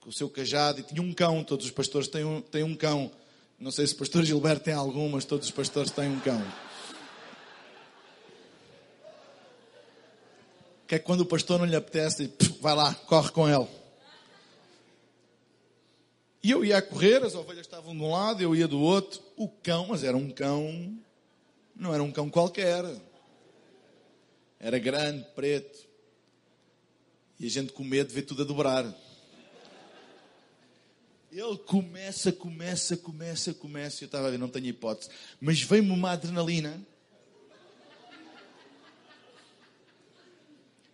com o seu cajado e tinha um cão. Todos os pastores têm um, têm um cão. Não sei se o pastor Gilberto tem algum, mas todos os pastores têm um cão. Que é quando o pastor não lhe apetece, vai lá, corre com ele. E eu ia a correr, as ovelhas estavam de um lado, eu ia do outro. O cão, mas era um cão, não era um cão qualquer. Era grande, preto. E a gente com medo vê tudo a dobrar. Ele começa, começa, começa, começa. Eu estava a ver, não tenho hipótese. Mas veio-me uma adrenalina.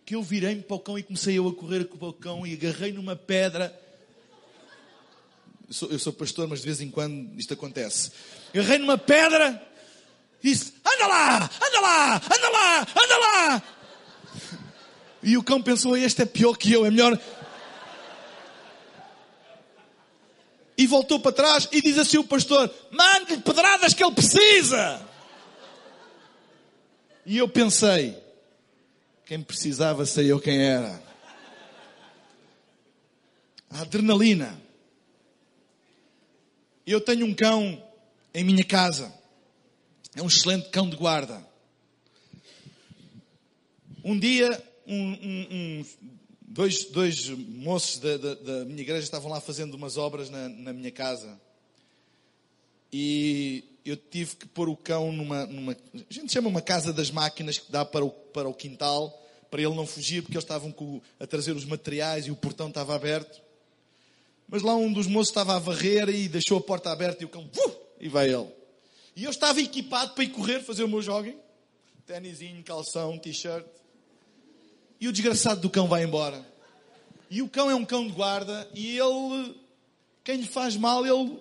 Que eu virei-me para o cão e comecei eu a correr com o cão e agarrei numa pedra. Eu sou, eu sou pastor, mas de vez em quando isto acontece. Agarrei numa pedra e disse: Anda lá, anda lá, anda lá, anda lá. E o cão pensou: Este é pior que eu, é melhor e voltou para trás e diz assim o pastor: mande-lhe pedradas que ele precisa. E eu pensei: quem precisava sei eu quem era. A adrenalina. Eu tenho um cão em minha casa. É um excelente cão de guarda. Um dia, um, um, um dois, dois moços da, da, da, minha igreja estavam lá fazendo umas obras na, na, minha casa. E eu tive que pôr o cão numa, numa. A gente chama uma casa das máquinas que dá para o, para o quintal, para ele não fugir, porque eles estavam com, a trazer os materiais e o portão estava aberto. Mas lá um dos moços estava a varrer e deixou a porta aberta e o cão. Uh, e vai ele. E eu estava equipado para ir correr, fazer o meu jogging. Tênisinho, calção, t-shirt. E o desgraçado do cão vai embora. E o cão é um cão de guarda e ele, quem lhe faz mal, ele,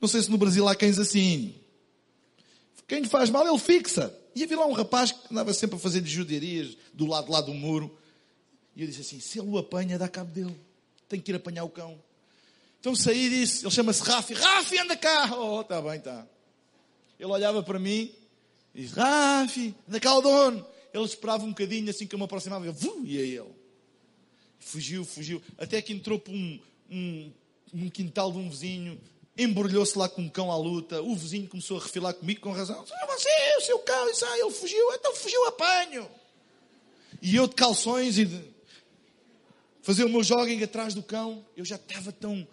não sei se no Brasil há cães assim. Quem lhe faz mal, ele fixa. E havia lá um rapaz que andava sempre a fazer de judiarias do lado lá do muro. E eu disse assim: se ele o apanha, dá cabo dele. Tem que ir apanhar o cão. Então saí e disse: ele chama-se Rafi. Rafi, anda cá. Oh, está bem, está. Ele olhava para mim e disse: Rafi, anda cá o dono. Ele esperava um bocadinho, assim que eu me aproximava, eu, ia ele. Fugiu, fugiu. Até que entrou por um, um, num quintal de um vizinho, embrulhou-se lá com um cão à luta, o vizinho começou a refilar comigo com razão. Você, o seu cão, isso, ah, ele fugiu, então fugiu, apanho. E eu de calções e de fazer o meu jogging atrás do cão, eu já estava tão,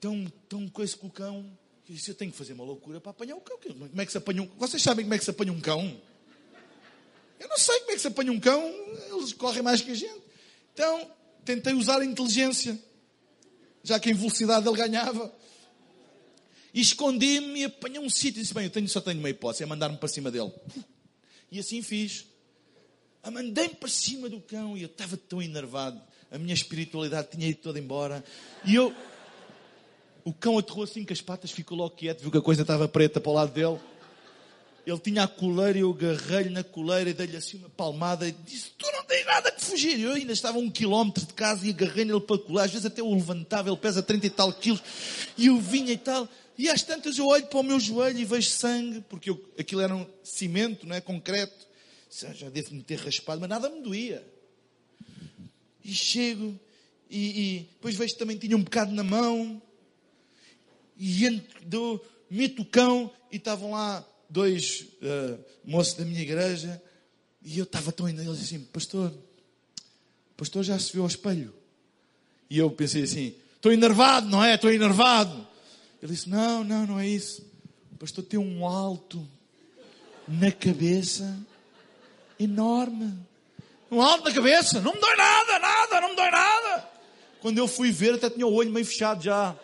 tão, tão coisa com o cão. Eu disse, eu tenho que fazer uma loucura para apanhar o cão. Como é que se apanha um Vocês sabem como é que se apanha um cão? Eu não sei como é que se apanha um cão, eles correm mais que a gente. Então, tentei usar a inteligência, já que em velocidade ele ganhava. E escondi-me e apanhei um sítio disse, bem, eu tenho, só tenho uma hipótese, é mandar-me para cima dele. E assim fiz. A mandei-me para cima do cão e eu estava tão enervado. A minha espiritualidade tinha ido toda embora. E eu... O cão aterrou assim com as patas, ficou logo quieto, viu que a coisa estava preta para o lado dele. Ele tinha a coleira e eu agarrei-lhe na coleira e dei-lhe assim uma palmada e disse, tu não tens nada que fugir. Eu ainda estava a um quilómetro de casa e agarrei-lhe para a coleira. Às vezes até o levantava, ele pesa 30 e tal quilos. E eu vinha e tal. E às tantas eu olho para o meu joelho e vejo sangue, porque eu, aquilo era um cimento, não é? Concreto. Já devo me ter raspado, mas nada me doía. E chego e, e depois vejo que também tinha um bocado na mão. E entro, meto o cão e estavam lá dois uh, moços da minha igreja e eu estava tão ainda, eles assim, pastor, pastor já se viu ao espelho. E eu pensei assim, estou enervado, não é? Estou enervado. Ele disse, não, não, não é isso. O pastor tem um alto na cabeça enorme. Um alto na cabeça, não me dói nada, nada, não me dói nada. Quando eu fui ver, até tinha o olho meio fechado já.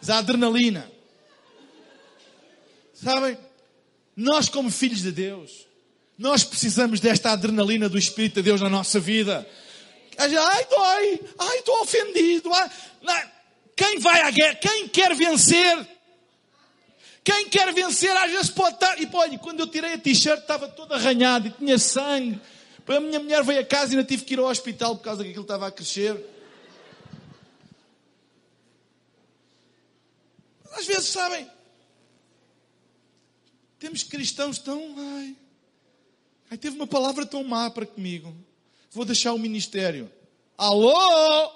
Mas a adrenalina. Sabem? Nós, como filhos de Deus, nós precisamos desta adrenalina do Espírito de Deus na nossa vida. Ai, dói. Ai, estou ofendido. Ai, quem vai à guerra, quem quer vencer, quem quer vencer, às vezes pode estar. E olha, quando eu tirei a t-shirt, estava todo arranhado e tinha sangue. A minha mulher veio a casa e ainda tive que ir ao hospital por causa que aquilo estava a crescer. Às vezes, sabem, temos cristãos tão. Ai, ai, teve uma palavra tão má para comigo. Vou deixar o ministério. Alô?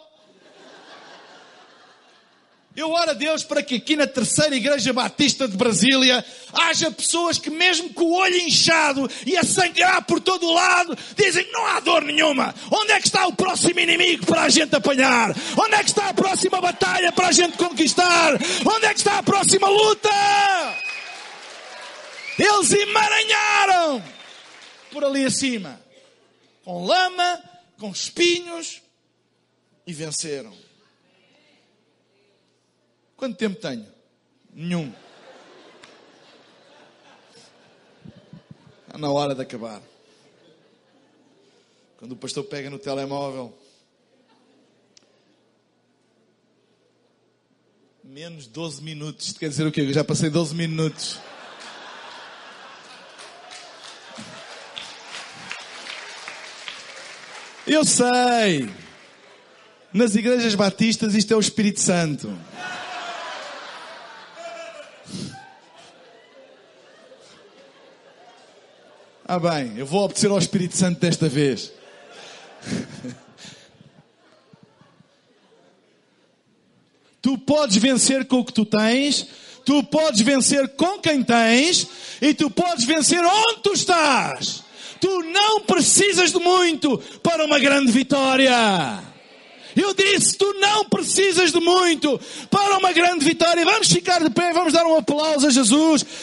Eu oro a Deus para que aqui na terceira igreja batista de Brasília haja pessoas que mesmo com o olho inchado e a sangrar por todo o lado, dizem não há dor nenhuma. Onde é que está o próximo inimigo para a gente apanhar? Onde é que está a próxima batalha para a gente conquistar? Onde é que está a próxima luta? Eles emaranharam por ali acima, com lama, com espinhos e venceram. Quanto tempo tenho? Nenhum. Está na hora de acabar. Quando o pastor pega no telemóvel, menos 12 minutos. Quer dizer o quê? Eu já passei 12 minutos. Eu sei. Nas igrejas batistas isto é o Espírito Santo. Ah, bem, eu vou obedecer ao Espírito Santo desta vez. tu podes vencer com o que tu tens, tu podes vencer com quem tens e tu podes vencer onde tu estás. Tu não precisas de muito para uma grande vitória. Eu disse, tu não precisas de muito para uma grande vitória. Vamos ficar de pé, vamos dar um aplauso a Jesus.